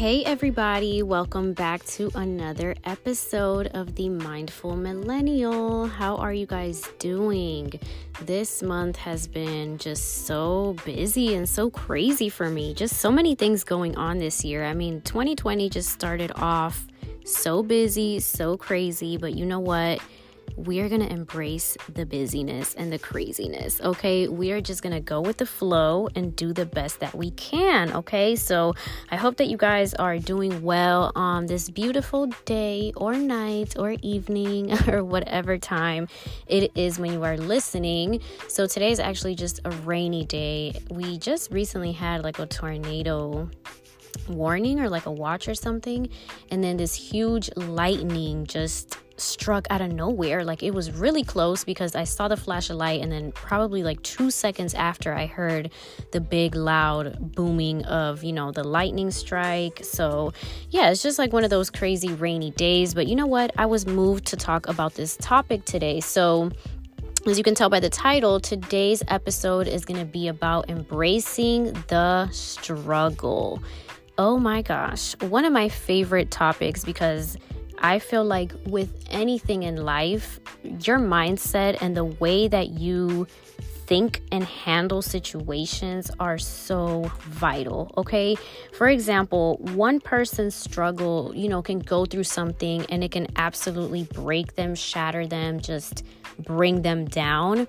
Hey, everybody, welcome back to another episode of the Mindful Millennial. How are you guys doing? This month has been just so busy and so crazy for me. Just so many things going on this year. I mean, 2020 just started off so busy, so crazy, but you know what? We are going to embrace the busyness and the craziness, okay? We are just going to go with the flow and do the best that we can, okay? So I hope that you guys are doing well on this beautiful day or night or evening or whatever time it is when you are listening. So today is actually just a rainy day. We just recently had like a tornado warning or like a watch or something, and then this huge lightning just struck out of nowhere. Like it was really close because I saw the flash of light, and then probably like two seconds after, I heard the big, loud booming of, you know, the lightning strike. So, yeah, it's just like one of those crazy rainy days. But you know what? I was moved to talk about this topic today. So, as you can tell by the title, today's episode is going to be about embracing the struggle. Oh my gosh, one of my favorite topics because I feel like with anything in life, your mindset and the way that you think and handle situations are so vital, okay? For example, one person's struggle, you know, can go through something and it can absolutely break them, shatter them, just bring them down.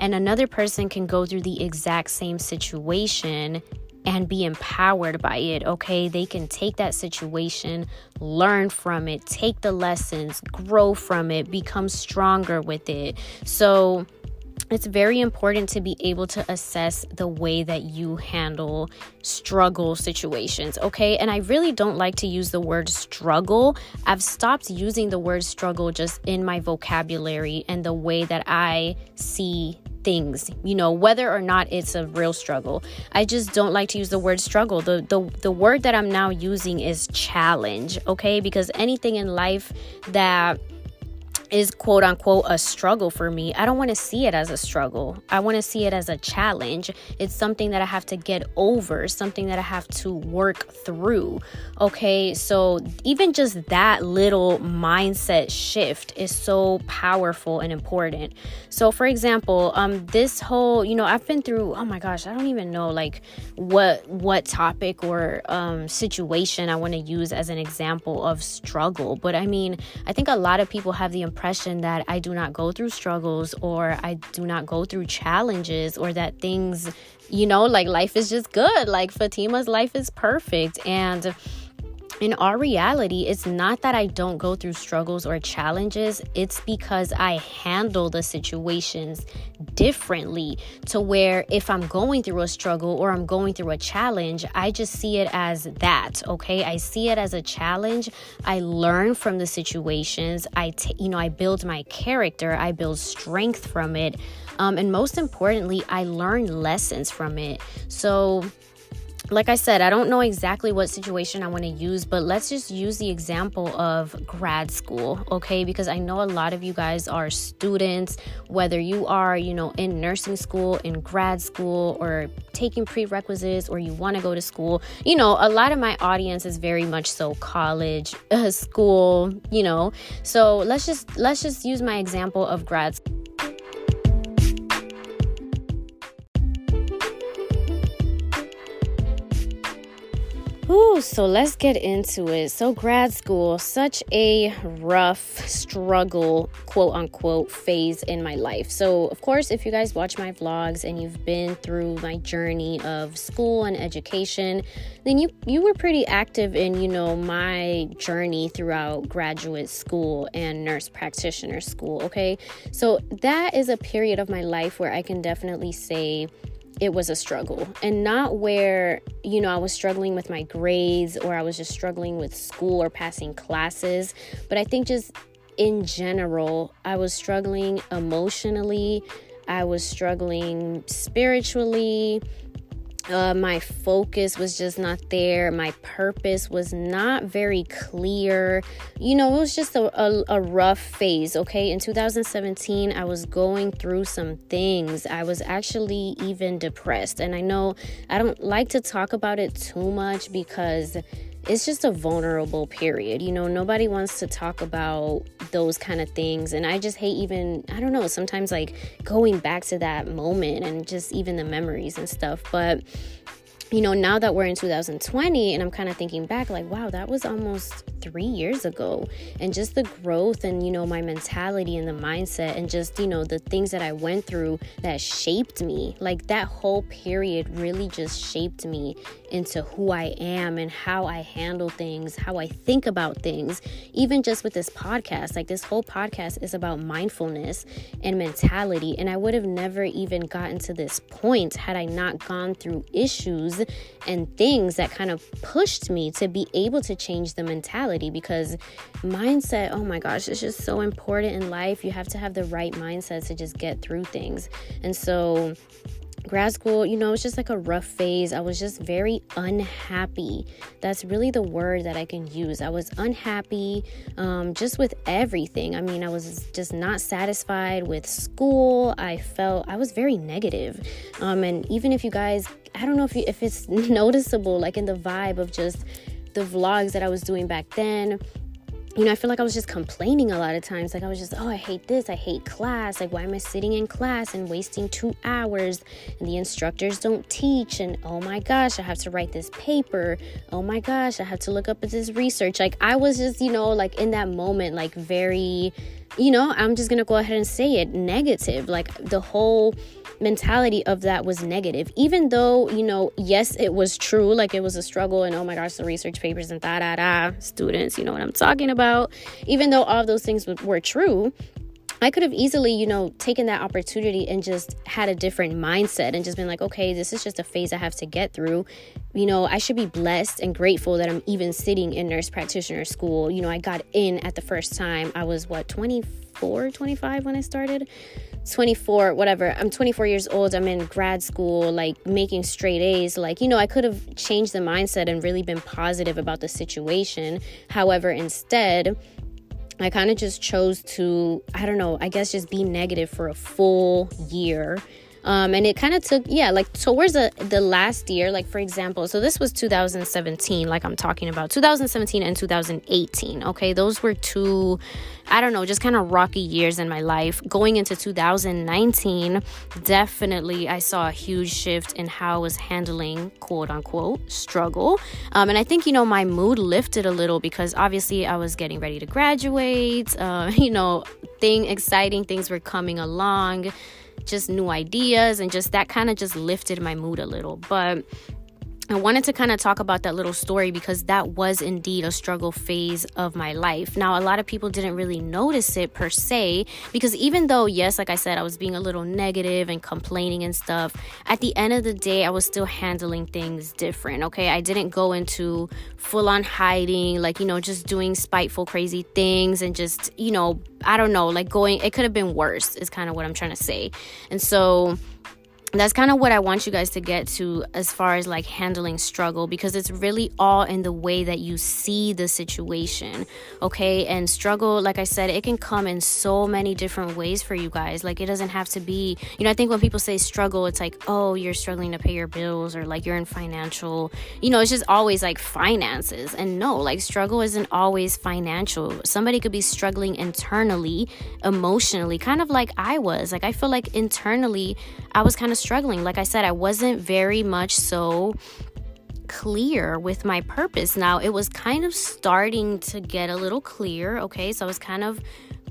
And another person can go through the exact same situation and be empowered by it, okay? They can take that situation, learn from it, take the lessons, grow from it, become stronger with it. So, it's very important to be able to assess the way that you handle struggle situations, okay? And I really don't like to use the word struggle. I've stopped using the word struggle just in my vocabulary and the way that I see things, you know, whether or not it's a real struggle. I just don't like to use the word struggle. The the the word that I'm now using is challenge, okay? Because anything in life that is quote unquote a struggle for me, I don't want to see it as a struggle. I want to see it as a challenge. It's something that I have to get over, something that I have to work through. Okay, so even just that little mindset shift is so powerful and important. So, for example, um, this whole, you know, I've been through. Oh my gosh, I don't even know like what what topic or um, situation I want to use as an example of struggle. But I mean, I think a lot of people have the impression impression that I do not go through struggles or I do not go through challenges or that things, you know, like life is just good. Like Fatima's life is perfect. And in our reality, it's not that I don't go through struggles or challenges, it's because I handle the situations differently to where if I'm going through a struggle or I'm going through a challenge, I just see it as that, okay? I see it as a challenge. I learn from the situations. I t- you know, I build my character, I build strength from it. Um, and most importantly, I learn lessons from it. So, like I said, I don't know exactly what situation I want to use, but let's just use the example of grad school, okay? Because I know a lot of you guys are students, whether you are, you know, in nursing school, in grad school, or taking prerequisites, or you want to go to school. You know, a lot of my audience is very much so college, uh, school, you know. So let's just let's just use my example of grad school. Ooh, so let's get into it. So, grad school, such a rough struggle, quote unquote, phase in my life. So, of course, if you guys watch my vlogs and you've been through my journey of school and education, then you you were pretty active in, you know, my journey throughout graduate school and nurse practitioner school, okay? So, that is a period of my life where I can definitely say it was a struggle. And not where you know I was struggling with my grades or I was just struggling with school or passing classes but I think just in general I was struggling emotionally. I was struggling spiritually uh, my focus was just not there. My purpose was not very clear. You know, it was just a, a, a, rough phase, okay? In 2017, I was going through some things. I was actually even depressed. And I know I don't like to talk about it too much because it's just a vulnerable period. You know, nobody wants to talk about those kind of things. And I just hate even, I don't know, sometimes like going back to that moment and just even the memories and stuff. But you know, now that we're in 2020 and I'm kind of thinking back, like, wow, that was almost three years ago. And just the growth and, you know, my mentality and the mindset and just, you know, the things that I went through that shaped me. Like that whole period really just shaped me into who I am and how I handle things, how I think about things. Even just with this podcast, like this whole podcast is about mindfulness and mentality. And I would have never even gotten to this point had I not gone through issues and things that kind of pushed me to be able to change the mentality because mindset, oh my gosh, it's just so important in life. You have to have the right mindset to just get through things. And so, grad school, you know, it's just like a rough phase. I was just very unhappy. That's really the word that I can use. I was unhappy um, just with everything. I mean, I was just not satisfied with school. I felt I was very negative. Um, and even if you guys, I don't know if, you, if it's noticeable, like in the vibe of just the vlogs that I was doing back then you know, I feel like I was just complaining a lot of times. Like, I was just, oh, I hate this. I hate class. Like, why am I sitting in class and wasting two hours and the instructors don't teach? And oh my gosh, I have to write this paper. Oh my gosh, I have to look up this research. Like, I was just, you know, like in that moment, like very, you know, I'm just going to go ahead and say it negative. Like, the whole mentality of that was negative even though you know yes it was true like it was a struggle and oh my gosh the research papers and da da da students you know what i'm talking about even though all those things were true I could have easily, you know, taken that opportunity and just had a different mindset and just been like, okay, this is just a phase I have to get through. You know, I should be blessed and grateful that I'm even sitting in nurse practitioner school. You know, I got in at the first time. I was what, 24, 25 when I started? 24, whatever. I'm 24 years old. I'm in grad school, like making straight A's. Like, you know, I could have changed the mindset and really been positive about the situation. However, instead, I kind of just chose to, I don't know, I guess just be negative for a full year um, and it kind of took yeah like towards the the last year like for example so this was 2017 like i'm talking about 2017 and 2018 okay? Those were two i don't know just kind of rocky years in my life. Going into 2019 definitely i saw a huge shift in how i was handling quote unquote struggle. Um, and i think you know my mood lifted a little because obviously i was getting ready to graduate uh, you know thing exciting things were coming along just new ideas and just that kind of just lifted my mood a little. But I wanted to kind of talk about that little story because that was indeed a struggle phase of my life. Now, a lot of people didn't really notice it per se because even though, yes, like I said, I was being a little negative and complaining and stuff, at the end of the day, I was still handling things different. Okay. I didn't go into full on hiding, like, you know, just doing spiteful, crazy things and just, you know, I don't know, like going, it could have been worse, is kind of what I'm trying to say. And so, that's kind of what I want you guys to get to as far as like handling struggle because it's really all in the way that you see the situation. Okay. And struggle, like I said, it can come in so many different ways for you guys. Like it doesn't have to be, you know, I think when people say struggle, it's like, oh, you're struggling to pay your bills or like you're in financial, you know, it's just always like finances. And no, like struggle isn't always financial. Somebody could be struggling internally, emotionally, kind of like I was. Like I feel like internally, I was kind of struggling. Like I said, I wasn't very much so clear with my purpose. Now, it was kind of starting to get a little clear, okay? So I was kind of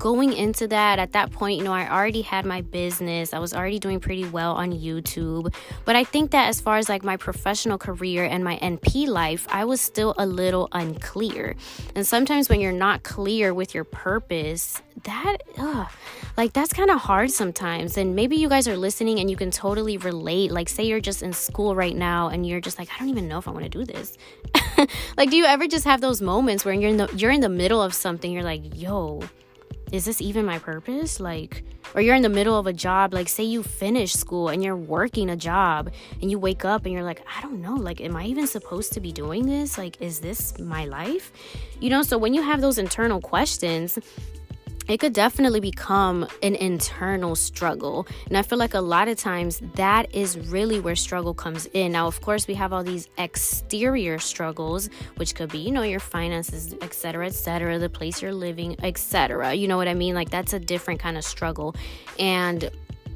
going into that at that point you know i already had my business. I was already doing pretty well on youtube. But i think that as far as like my professional career and my np life i was still a little unclear. And sometimes when you're not clear with your purpose that ugh, like that's kind of hard sometimes. And maybe you guys are listening and you can totally relate. Like say you're just in school right now and you're just like i don't even know if i want to do this. Like do you ever just have those moments where you're in the you're in the middle of something you're like yo is this even my purpose? Like, or you're in the middle of a job, like, say you finish school and you're working a job and you wake up and you're like, I don't know, like, am I even supposed to be doing this? Like, is this my life? You know, so when you have those internal questions, it could definitely become an internal struggle. And I feel like a lot of times that is really where struggle comes in. Now, of course, we have all these exterior struggles, which could be, you know, your finances, etc., etc., the place you're living, etc. You know what I mean? Like that's a different kind of struggle. And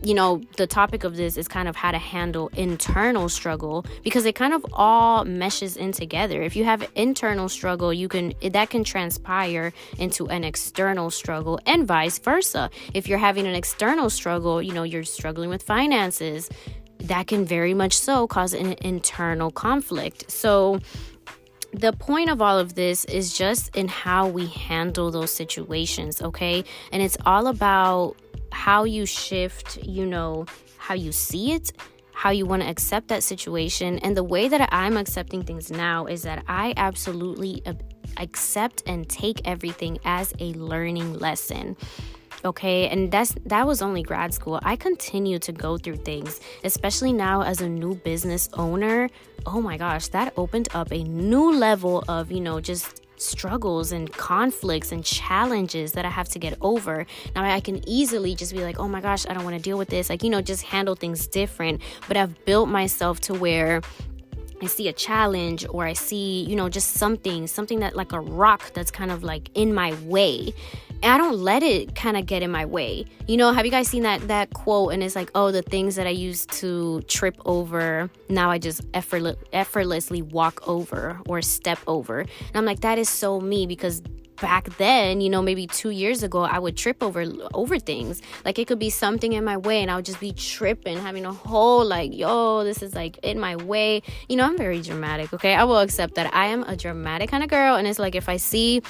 you know, the topic of this is kind of how to handle internal struggle because it kind of all meshes in together. If you have internal struggle, you can that can transpire into an external struggle and vice versa. If you're having an external struggle, you know, you're struggling with finances, that can very much so cause an internal conflict. So, the point of all of this is just in how we handle those situations, okay? And it's all about how you shift, you know, how you see it, how you want to accept that situation. And the way that I'm accepting things now is that I absolutely accept and take everything as a learning lesson okay? And that's that was only grad school. I continue to go through things especially now as a new business owner. Oh my gosh that opened up a new level of you know just struggles and conflicts and challenges that I have to get over. Now I can easily just be like, oh my gosh, I don't want to deal with this. Like, you know, just handle things different. But I've built myself to where I see a challenge or I see, you know, just something, something that like a rock that's kind of like in my way. And I don't let it kind of get in my way. You know, have you guys seen that that quote and it's like, "Oh, the things that I used to trip over, now I just effortless, effortlessly walk over or step over." And I'm like, that is so me because back then, you know, maybe two years ago, I would trip over over things. Like it could be something in my way, and I would just be tripping, having a whole like, yo, this is like in my way. You know, I'm very dramatic. Okay, I will accept that I am a dramatic kind of girl, and it's like if I see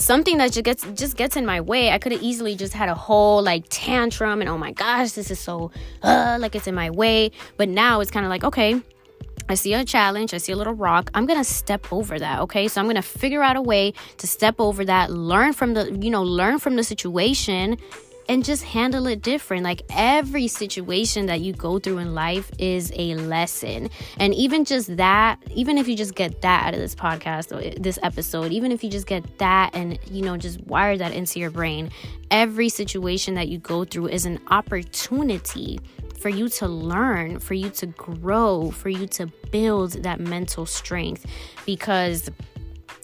something that just gets just gets in my way. I could have easily just had a whole like tantrum and oh my gosh this is so uh like it's in my way. But now it's kind of like okay I see a challenge, I see a little rock, I'm going to step over that, okay? So I'm going to figure out a way to step over that, learn from the, you know, learn from the situation and just handle it different. Like every situation that you go through in life is a lesson. And even just that, even if you just get that out of this podcast or this episode, even if you just get that and, you know, just wire that into your brain, every situation that you go through is an opportunity for you to learn, for you to grow, for you to build that mental strength. Because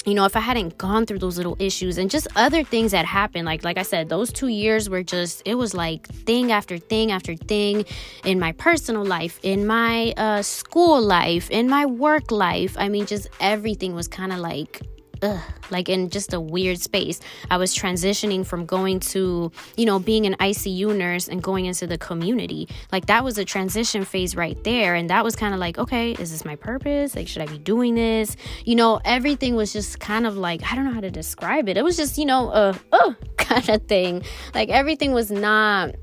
you know if i hadn't gone through those little issues and just other things that happened like like i said those two years were just it was like thing after thing after thing in my personal life in my uh, school life in my work life. I mean just everything was kind of like ugh, like in just a weird space. I was transitioning from going to, you know, being an ICU nurse and going into the community. Like that was a transition phase right there. And that was kind of like, okay, is this my purpose? Like, should I be doing this? You know, everything was just kind of like, I don't know how to describe it. It was just, you know, a, uh, kind of thing. Like everything was not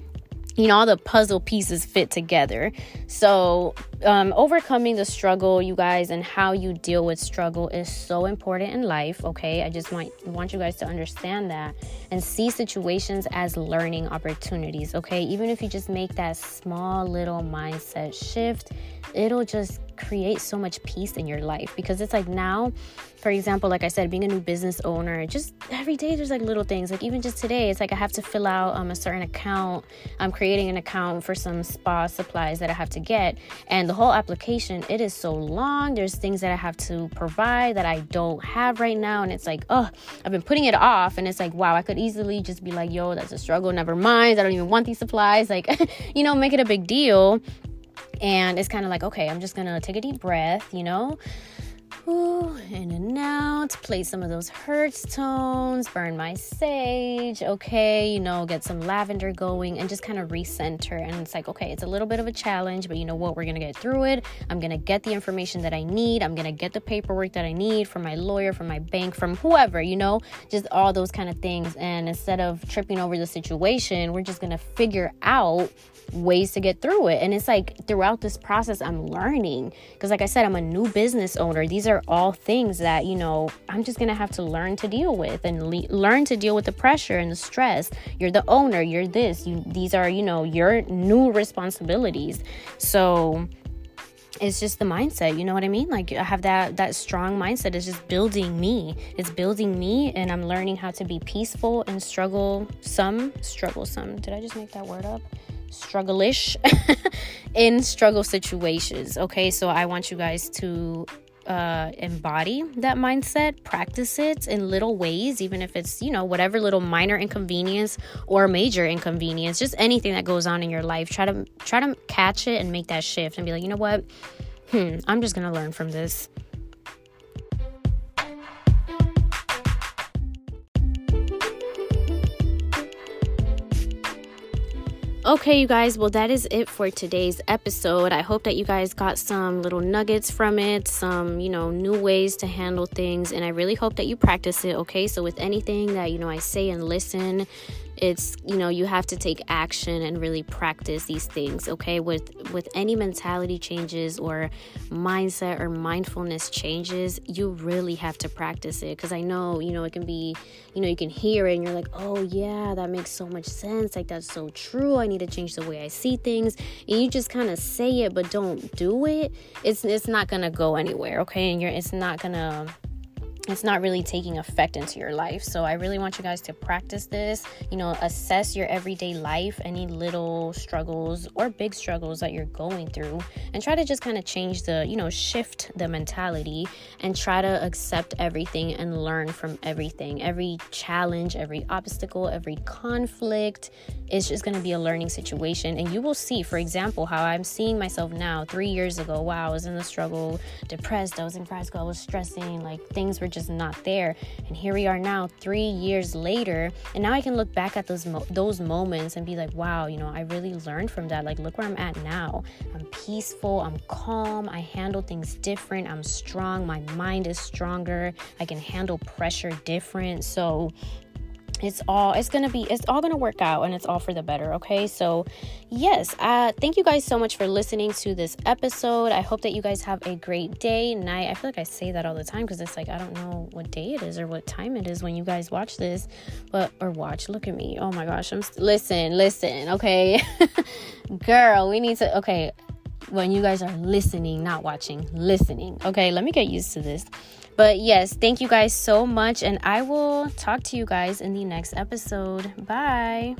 you know all the puzzle pieces fit together. So um, overcoming the struggle you guys and how you deal with struggle is so important in life okay? I just want want you guys to understand that and see situations as learning opportunities okay? Even if you just make that small little mindset shift it'll just create so much peace in your life because it's like now for example like i said being a new business owner just every day there's like little things. Like even just today it's like i have to fill out um, a certain account. I'm creating an account for some spa supplies that i have to get. And the whole application it is so long. There's things that i have to provide that i don't have right now. And it's like oh i've been putting it off. And it's like wow i could easily just be like yo that's a struggle. Never mind. I don't even want these supplies. Like you know make it a big deal and it's kind of like, okay, I'm just gonna take a deep breath, you know? Ooh, in and out, play some of those Hertz tones, burn my sage, okay, you know, get some lavender going and just kind of recenter. And it's like, okay, it's a little bit of a challenge, but you know what? We're gonna get through it. I'm gonna get the information that I need. I'm gonna get the paperwork that I need from my lawyer, from my bank, from whoever, you know, just all those kind of things. And instead of tripping over the situation, we're just gonna figure out ways to get through it. And it's like throughout this process, I'm learning. Because, like I said, I'm a new business owner. These are all things that, you know, I'm just going to have to learn to deal with and le- learn to deal with the pressure and the stress. You're the owner, you're this. You, these are, you know, your new responsibilities. So, it's just the mindset you know what i mean like i have that that strong mindset it's just building me it's building me and i'm learning how to be peaceful and struggle some struggle some did i just make that word up struggle-ish in struggle situations okay so i want you guys to uh, embody that mindset, practice it in little ways, even if it's, you know, whatever little minor inconvenience or major inconvenience, just anything that goes on in your life. Try to try to catch it and make that shift and be like, you know what? Hmm, I'm just gonna learn from this. Okay, you guys, well, that is it for today's episode. I hope that you guys got some little nuggets from it, some, you know, new ways to handle things, and I really hope that you practice it, okay? So, with anything that, you know, I say and listen, it's you know you have to take action and really practice these things okay? With with any mentality changes or mindset or mindfulness changes you really have to practice it. Because i know you know it can be you know you can hear it and you're like oh yeah that makes so much sense. Like that's so true. I need to change the way i see things. And you just kind of say it but don't do it. It's it's not gonna go anywhere okay? And you're it's not gonna it's not really taking effect into your life. So I really want you guys to practice this, you know, assess your everyday life, any little struggles or big struggles that you're going through, and try to just kind of change the, you know, shift the mentality and try to accept everything and learn from everything. Every challenge, every obstacle, every conflict is just going to be a learning situation. And you will see, for example, how I'm seeing myself now three years ago. Wow, I was in the struggle, depressed, I was in grad school, I was stressing, like things were just not there. And here we are now, three years later, and now I can look back at those mo- those moments and be like, wow, you know, I really learned from that. Like, look where I'm at now. I'm peaceful. I'm calm. I handle things different. I'm strong. My mind is stronger. I can handle pressure different. So it's all it's gonna be it's all gonna work out and it's all for the better okay? So yes uh thank you guys so much for listening to this episode. I hope that you guys have a great day night. I feel like i say that all the time because it's like i don't know what day it is or what time it is when you guys watch this but or watch look at me. Oh my gosh i'm st- listen listen okay? Girl we need to okay when you guys are listening not watching listening okay let me get used to this but yes, thank you guys so much, and I will talk to you guys in the next episode. Bye.